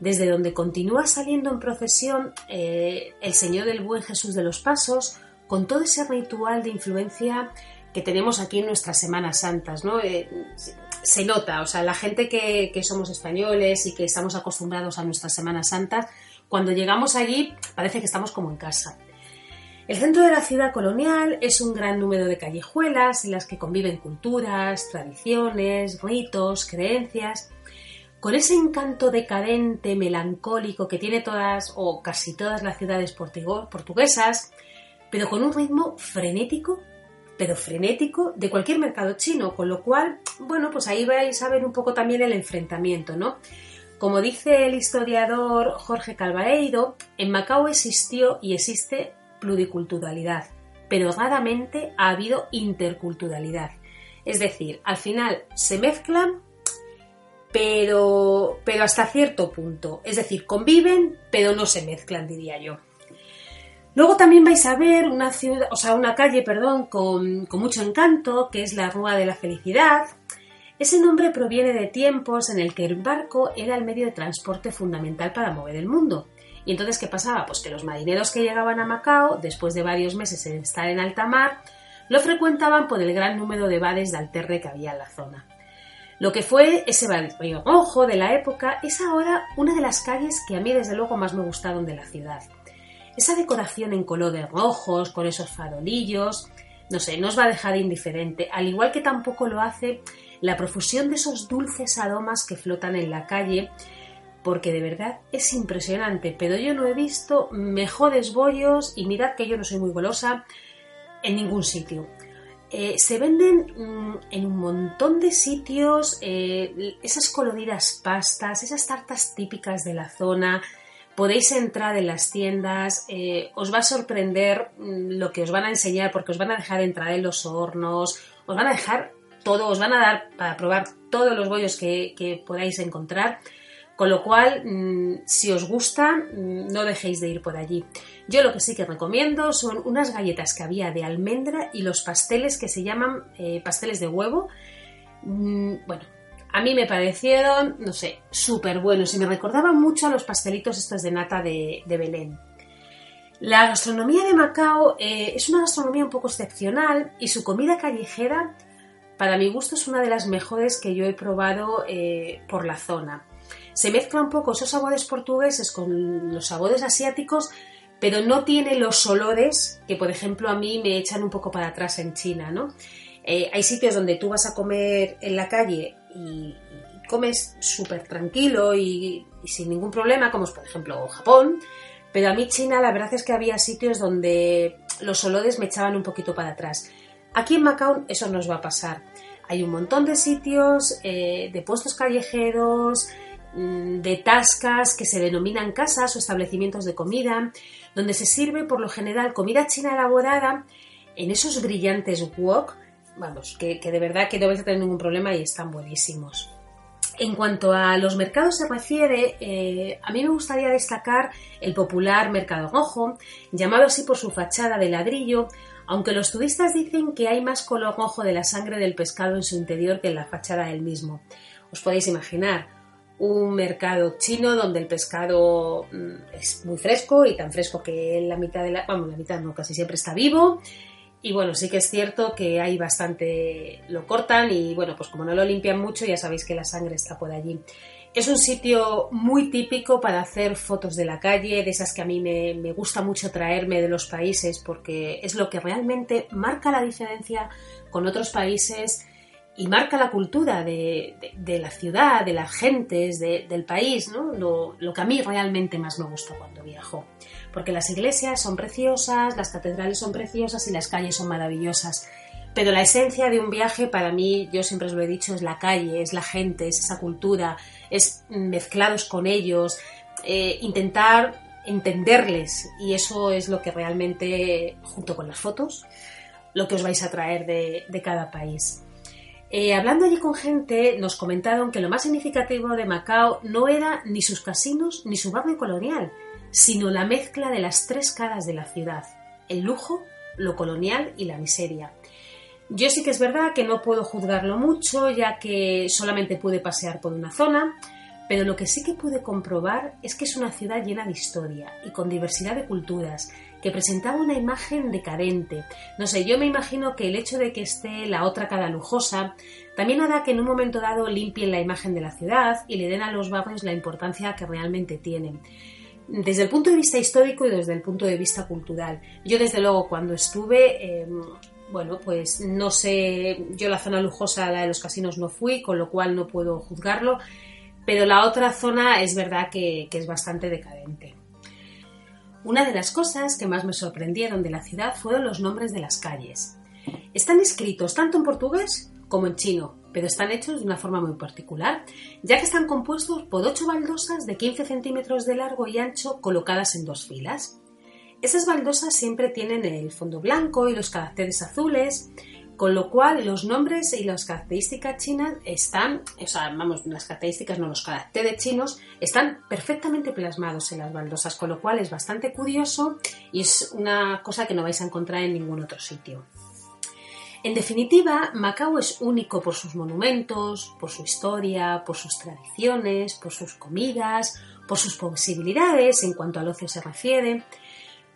desde donde continúa saliendo en procesión eh, el Señor del Buen Jesús de los Pasos, con todo ese ritual de influencia que tenemos aquí en nuestras Semanas Santas, ¿no? Eh, se nota, o sea, la gente que, que somos españoles y que estamos acostumbrados a nuestras Semanas Santas, cuando llegamos allí parece que estamos como en casa. El centro de la ciudad colonial es un gran número de callejuelas en las que conviven culturas, tradiciones, ritos, creencias, con ese encanto decadente, melancólico que tiene todas o casi todas las ciudades portuguesas, pero con un ritmo frenético, pero frenético de cualquier mercado chino, con lo cual, bueno, pues ahí vais a ver un poco también el enfrentamiento, ¿no? Como dice el historiador Jorge Calvareiro, en Macao existió y existe pluriculturalidad, pero raramente ha habido interculturalidad. Es decir, al final se mezclan, pero, pero hasta cierto punto. Es decir, conviven, pero no se mezclan, diría yo. Luego también vais a ver una ciudad, o sea, una calle, perdón, con, con mucho encanto, que es la Rúa de la Felicidad. Ese nombre proviene de tiempos en el que el barco era el medio de transporte fundamental para mover el mundo. Y entonces, ¿qué pasaba? Pues que los marineros que llegaban a Macao, después de varios meses de estar en alta mar, lo frecuentaban por el gran número de bares de alterre que había en la zona. Lo que fue ese barrio rojo de la época es ahora una de las calles que a mí desde luego más me gustaron de la ciudad. Esa decoración en colores rojos, con esos farolillos, no sé, no os va a dejar indiferente, al igual que tampoco lo hace la profusión de esos dulces aromas que flotan en la calle porque de verdad es impresionante, pero yo no he visto mejores bollos y mirad que yo no soy muy golosa en ningún sitio. Eh, se venden mm, en un montón de sitios eh, esas coloridas pastas, esas tartas típicas de la zona. Podéis entrar en las tiendas, eh, os va a sorprender mm, lo que os van a enseñar porque os van a dejar entrar en los hornos, os van a dejar todo, os van a dar para probar todos los bollos que, que podáis encontrar Con lo cual, mm, si os gusta, mm, no dejéis de ir por allí. Yo lo que sí que recomiendo son unas galletas que había de almendra y los pasteles que se llaman eh, pasteles de huevo. Mm, bueno, a mí me parecieron, no sé, súper buenos y me recordaban mucho a los pastelitos estos de nata de, Belén. La gastronomía de Macao eh, es una gastronomía un poco excepcional y su comida callejera, para mi gusto, es una de las mejores que yo he probado eh, por la zona. Se mezcla un poco esos sabores portugueses con los sabores asiáticos, pero no tiene los olores que, por ejemplo, a mí me echan un poco para atrás en China, ¿no? Eh, hay sitios donde tú vas a comer en la calle y, comes súper tranquilo y, sin ningún problema, como es por ejemplo Japón, pero a mí China la verdad es que había sitios donde los olores me echaban un poquito para atrás. Aquí en Macao eso nos va a pasar. Hay un montón de sitios, eh, de puestos callejeros, de tascas que se denominan casas o establecimientos de comida, donde se sirve por lo general comida china elaborada en esos brillantes wok vamos, que, de verdad que no vais a tener ningún problema y están buenísimos. En cuanto a los mercados se refiere, eh, a mí me gustaría destacar el popular Mercado Rojo, llamado así por su fachada de ladrillo, aunque los turistas dicen que hay más color rojo de la sangre del pescado en su interior que en la fachada del mismo. Os podéis imaginar, un mercado chino donde el pescado mm, es muy fresco y tan fresco que la mitad de la, vamos, la mitad no, casi siempre está vivo y bueno, sí que es cierto que hay bastante, lo cortan y bueno, pues como no lo limpian mucho, ya sabéis que la sangre está por allí. Es un sitio muy típico para hacer fotos de la calle, de esas que a mí me, gusta mucho traerme de los países, porque es lo que realmente marca la diferencia con otros países y marca la cultura de, la ciudad, de las gentes, del país, ¿no? Lo, lo, que a mí realmente más me gusta cuando viajo porque las iglesias son preciosas, las catedrales son preciosas y las calles son maravillosas. Pero la esencia de un viaje para mí, yo siempre os lo he dicho, es la calle, es la gente, es esa cultura, es mezclaros con ellos, eh, intentar entenderles y eso es lo que realmente, junto con las fotos, lo que os vais a traer de, cada país. Eh, hablando allí con gente, nos comentaron que lo más significativo de Macao no era ni sus casinos ni su barrio colonial, sino la mezcla de las tres caras de la ciudad, el lujo, lo colonial y la miseria. Yo sí que es verdad que no puedo juzgarlo mucho, ya que solamente pude pasear por una zona, pero lo que sí que pude comprobar es que es una ciudad llena de historia y con diversidad de culturas, que presentaba una imagen decadente. No sé, yo me imagino que el hecho de que esté la otra cara lujosa también hará que en un momento dado limpien la imagen de la ciudad y le den a los barrios la importancia que realmente tienen desde el punto de vista histórico y desde el punto de vista cultural. Yo desde luego cuando estuve, em, bueno, pues no sé, yo la zona lujosa, la de los casinos no fui, con lo cual no puedo juzgarlo, pero la otra zona es verdad que, que es bastante decadente. Una de las cosas que más me sorprendieron de la ciudad fueron los nombres de las calles. Están escritos tanto en portugués como en chino, pero están hechos de una forma muy particular, ya que están compuestos por ocho baldosas de 15 centímetros de largo y ancho colocadas en dos filas. Esas baldosas siempre tienen el fondo blanco y los caracteres azules, con lo cual los nombres y las características chinas están, o sea, vamos, las características, no los caracteres chinos, están perfectamente plasmados en las baldosas, con lo cual es bastante curioso y es una cosa que no vais a encontrar en ningún otro sitio. En definitiva, Macao es único por sus monumentos, por su historia, por sus tradiciones, por sus comidas, por sus posibilidades en cuanto al ocio se refiere.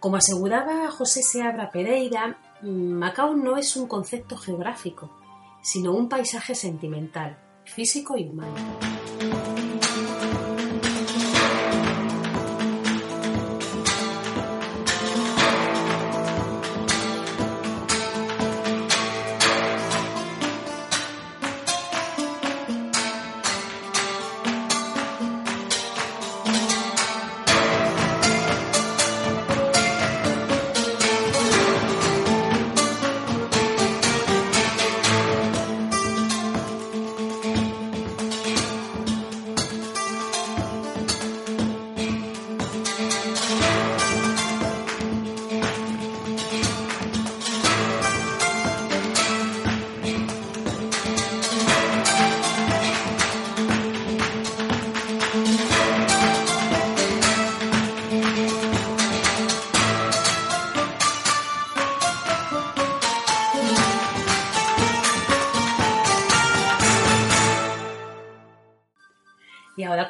Como aseguraba José Seabra Pereira, Macao no es un concepto geográfico, sino un paisaje sentimental, físico y humano.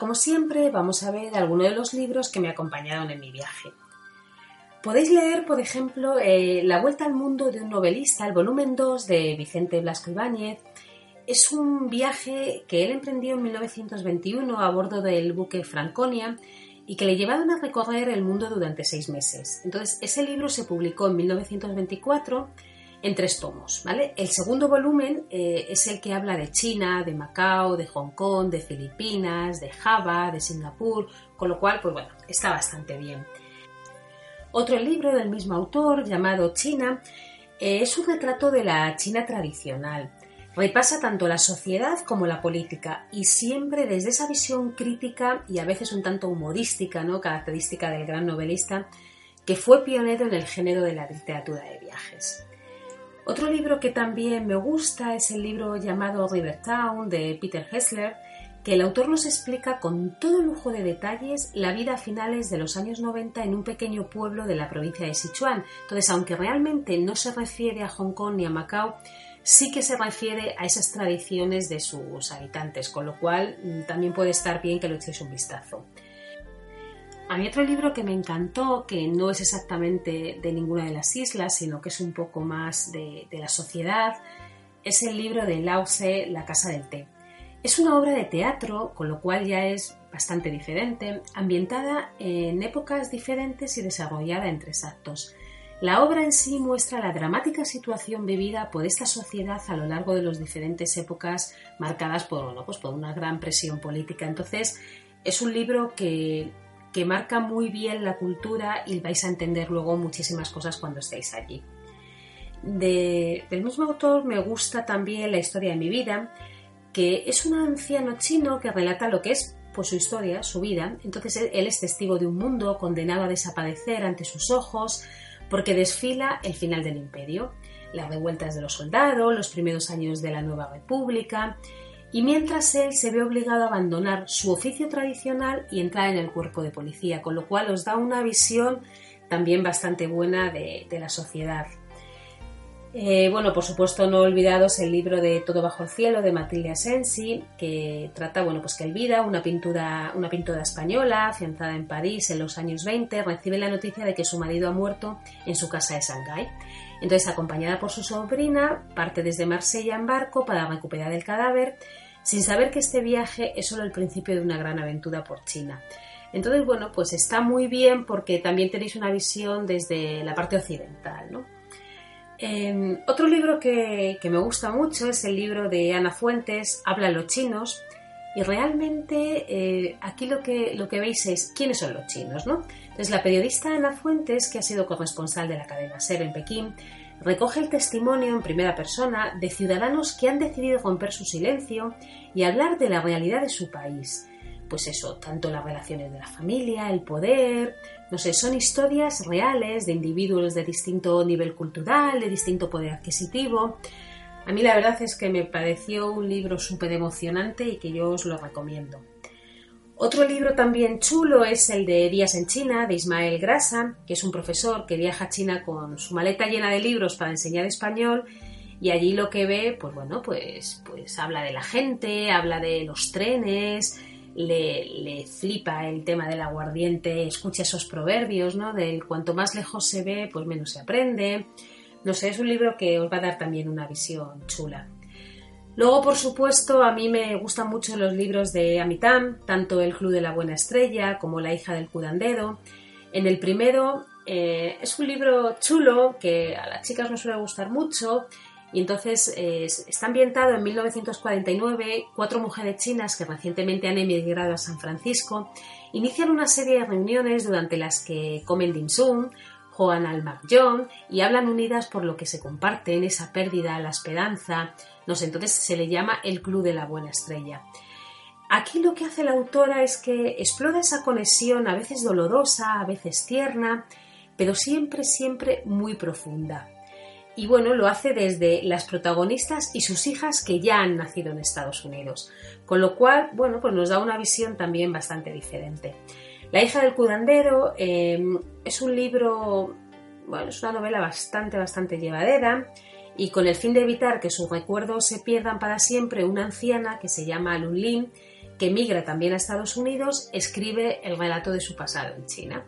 Como siempre, vamos a ver algunos de los libros que me acompañaron en mi viaje. Podéis leer, por ejemplo, eh, La Vuelta al Mundo de un novelista, el volumen 2 de Vicente Blasco Ibáñez. Es un viaje que él emprendió en 1921 a bordo del buque Franconia y que le llevaron a recorrer el mundo durante seis meses. Entonces, ese libro se publicó en 1924 en tres tomos. ¿vale? El segundo volumen eh, es el que habla de China, de Macao, de Hong Kong, de Filipinas, de Java, de Singapur, con lo cual, pues bueno, está bastante bien. Otro libro del mismo autor, llamado China, eh, es un retrato de la China tradicional. Repasa tanto la sociedad como la política y siempre desde esa visión crítica y a veces un tanto humorística, ¿no? característica del gran novelista, que fue pionero en el género de la literatura de viajes. Otro libro que también me gusta es el libro llamado River Town de Peter Hessler, que el autor nos explica con todo lujo de detalles la vida a finales de los años 90 en un pequeño pueblo de la provincia de Sichuan. Entonces, aunque realmente no se refiere a Hong Kong ni a Macao, sí que se refiere a esas tradiciones de sus habitantes, con lo cual mm, también puede estar bien que lo echéis un vistazo. A mí otro libro que me encantó, que no es exactamente de ninguna de las islas, sino que es un poco más de, la sociedad, es el libro de Lao Tse, La Casa del Té. Es una obra de teatro, con lo cual ya es bastante diferente, ambientada en épocas diferentes y desarrollada en tres actos. La obra en sí muestra la dramática situación vivida por esta sociedad a lo largo de las diferentes épocas marcadas por, pues por una gran presión política. Entonces, es un libro que que marca muy bien la cultura y vais a entender luego muchísimas cosas cuando estéis allí. del mismo autor me gusta también La historia de mi vida, que es un anciano chino que relata lo que es pues, su historia, su vida. Entonces él es testigo de un mundo condenado a desaparecer ante sus ojos porque desfila el final del imperio, las revueltas de los soldados, los primeros años de la nueva república, y mientras él se ve obligado a abandonar su oficio tradicional y entrar en el cuerpo de policía, con lo cual os da una visión también bastante buena de, la sociedad. Eh, bueno, por supuesto, no olvidados el libro de Todo bajo el cielo de Matilde Asensi, que trata, bueno, pues que Elvira, una pintura, una pintora española, afianzada en París en los años 20, recibe la noticia de que su marido ha muerto en su casa de Shanghái. Entonces, acompañada por su sobrina, parte desde Marsella en barco para recuperar el cadáver, sin saber que este viaje es solo el principio de una gran aventura por China. Entonces, bueno, pues está muy bien porque también tenéis una visión desde la parte occidental, ¿no? Em, otro libro que, me gusta mucho es el libro de Ana Fuentes, Hablan los chinos, y realmente eh, aquí lo que, lo que veis es quiénes son los chinos, ¿no? Entonces la periodista Ana Fuentes, que ha sido corresponsal de la cadena SER en Pekín, recoge el testimonio en primera persona de ciudadanos que han decidido romper su silencio y hablar de la realidad de su país. Pues eso, tanto las relaciones de la familia, el poder, no sé, son historias reales de individuos de distinto nivel cultural, de distinto poder adquisitivo. A mí la verdad es que me pareció un libro súper emocionante y que yo os lo recomiendo. Otro libro también chulo es el de Días en China, de Ismael Grasa, que es un profesor que viaja a China con su maleta llena de libros para enseñar español y allí lo que ve, pues bueno, pues, pues habla de la gente, habla de los trenes, le, flipa el tema del aguardiente, escucha esos proverbios, ¿no? Del cuanto más lejos se ve, pues menos se aprende. No sé, es un libro que os va a dar también una visión chula. Luego, por supuesto, a mí me gustan mucho los libros de Amitam, tanto El Club de la Buena Estrella como La hija del curandero. En el primero eh, es un libro chulo que a las chicas no suele gustar mucho y entonces está ambientado en 1949. Cuatro mujeres chinas que recientemente han emigrado a San Francisco inician una serie de reuniones durante las que comen dim sum, juegan al mahjong y hablan unidas por lo que se comparten, esa pérdida, la esperanza. No entonces se le llama el Club de la Buena Estrella. Aquí lo que hace la autora es que explora esa conexión a veces dolorosa, a veces tierna, pero siempre, siempre muy profunda y bueno, lo hace desde las protagonistas y sus hijas que ya han nacido en Estados Unidos, con lo cual, bueno, pues nos da una visión también bastante diferente. La hija del curandero em, es un libro, bueno, es una novela bastante, bastante llevadera y con el fin de evitar que sus recuerdos se pierdan para siempre, una anciana que se llama Lulin que migra también a Estados Unidos, escribe el relato de su pasado en China.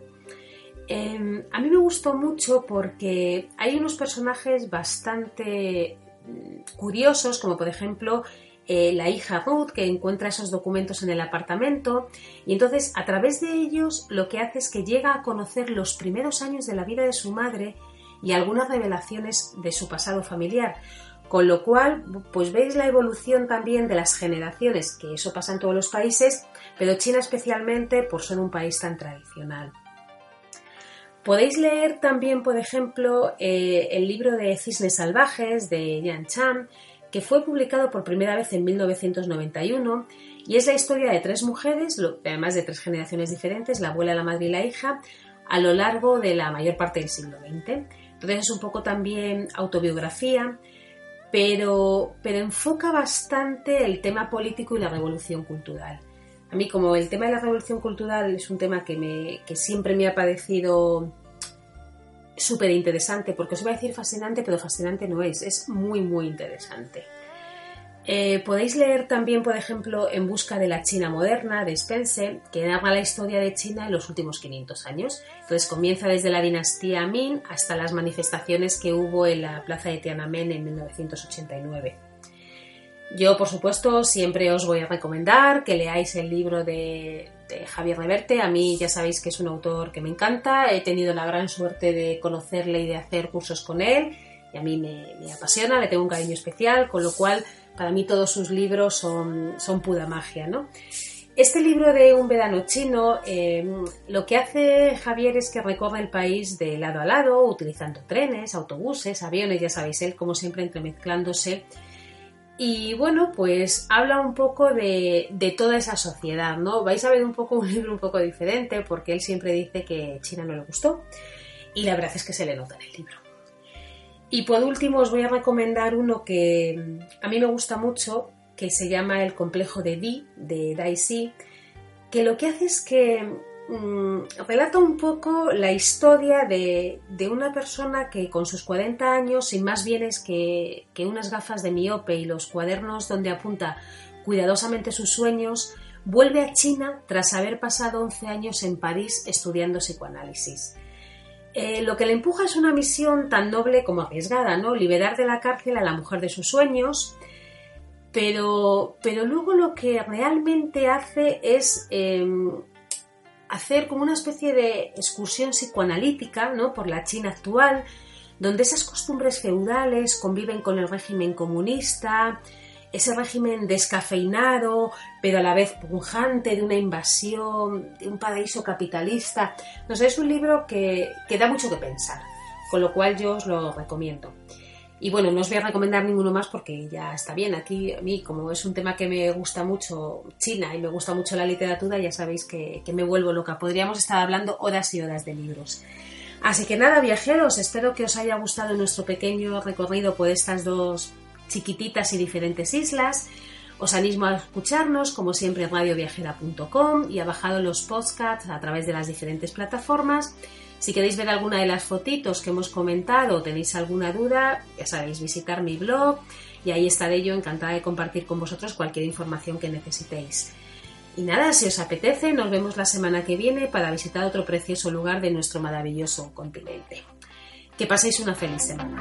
Em, a mí me gustó mucho porque hay unos personajes bastante mm, curiosos, como por ejemplo eh, la hija Ruth, que encuentra esos documentos en el apartamento, y entonces a través de ellos lo que hace es que llega a conocer los primeros años de la vida de su madre y algunas revelaciones de su pasado familiar. Con lo cual, pues veis la evolución también de las generaciones, que eso pasa en todos los países, pero China especialmente por ser un país tan tradicional. Podéis leer también, por ejemplo, eh, el libro de Cisnes Salvajes de Yan Chan, que fue publicado por primera vez en 1991 y es la historia de tres mujeres, además de tres generaciones diferentes, la abuela, la madre y la hija, a lo largo de la mayor parte del siglo XX. Entonces es un poco también autobiografía, pero, pero enfoca bastante el tema político y la revolución cultural. A mí como el tema de la revolución cultural es un tema que, me, que siempre me ha parecido súper interesante, porque os voy a decir fascinante, pero fascinante no es, es muy, muy interesante. Eh, podéis leer también, por ejemplo, En busca de la China moderna de Spencer, que narra la historia de China en los últimos 500 años. Entonces comienza desde la dinastía Ming hasta las manifestaciones que hubo en la plaza de Tiananmen en 1989. Yo, por supuesto, siempre os voy a recomendar que leáis el libro de, Javier Reverte. A mí ya sabéis que es un autor que me encanta. He tenido la gran suerte de conocerle y de hacer cursos con él. Y a mí me, apasiona, le tengo un cariño especial, con lo cual para mí todos sus libros son, son pura magia, ¿no? Este libro de Un verano chino, eh, lo que hace Javier es que recorre el país de lado a lado, utilizando trenes, autobuses, aviones, ya sabéis, él como siempre entremezclándose y bueno, pues habla un poco de, toda esa sociedad, ¿no? Vais a ver un poco un libro un poco diferente porque él siempre dice que China no le gustó y la verdad es que se le nota en el libro. Y por último os voy a recomendar uno que a mí me gusta mucho, que se llama El complejo de Di, de Dai Si, que lo que hace es que Mm, relata un poco la historia de, una persona que con sus 40 años, sin más bienes que, que unas gafas de miope y los cuadernos donde apunta cuidadosamente sus sueños, vuelve a China tras haber pasado 11 años en París estudiando psicoanálisis. Eh, lo que le empuja es una misión tan noble como arriesgada, ¿no? Liberar de la cárcel a la mujer de sus sueños, pero, pero luego lo que realmente hace es em, hacer como una especie de excursión psicoanalítica ¿no? por la China actual, donde esas costumbres feudales conviven con el régimen comunista, ese régimen descafeinado, pero a la vez pujante de una invasión, de un paraíso capitalista. No sé, es un libro que, que da mucho que pensar, con lo cual yo os lo recomiendo. Y bueno, no os voy a recomendar ninguno más porque ya está bien. Aquí a mí, como es un tema que me gusta mucho China y me gusta mucho la literatura, ya sabéis que, me vuelvo loca. Podríamos estar hablando horas y horas de libros. Así que nada, viajeros, espero que os haya gustado nuestro pequeño recorrido por estas dos chiquititas y diferentes islas. Os animo a escucharnos, como siempre, en radioviajera.com y a bajado los podcasts a través de las diferentes plataformas. Si queréis ver alguna de las fotitos que hemos comentado o tenéis alguna duda, ya sabéis, visitar mi blog y ahí estaré yo encantada de compartir con vosotros cualquier información que necesitéis. Y nada, si os apetece, nos vemos la semana que viene para visitar otro precioso lugar de nuestro maravilloso continente. Que paséis una feliz semana.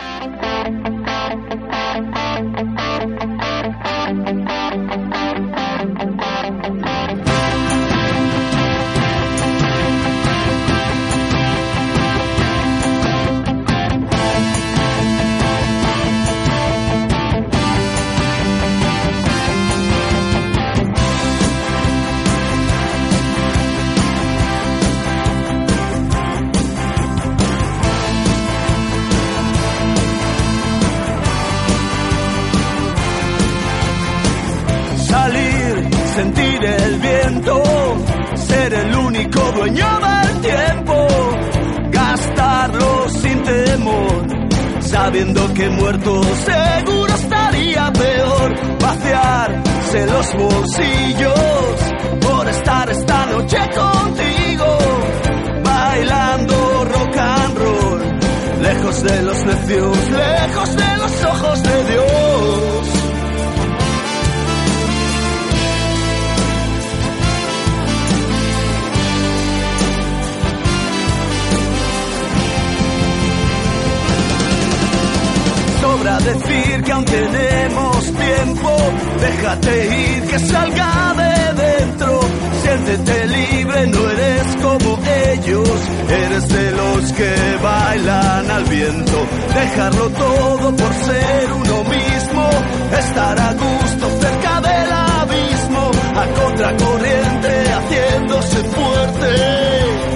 Sabiendo que muerto seguro estaría peor, vaciarse los bolsillos por estar esta noche contigo, bailando rock and roll, lejos de los necios, lejos de los ojos de Dios. decir que aún tenemos tiempo. Déjate ir, que salga de dentro. Siéntete libre, no eres como ellos. Eres de los que bailan al viento. Dejarlo todo por ser uno mismo. Estar a gusto cerca del abismo. A contracorriente, haciéndose fuerte.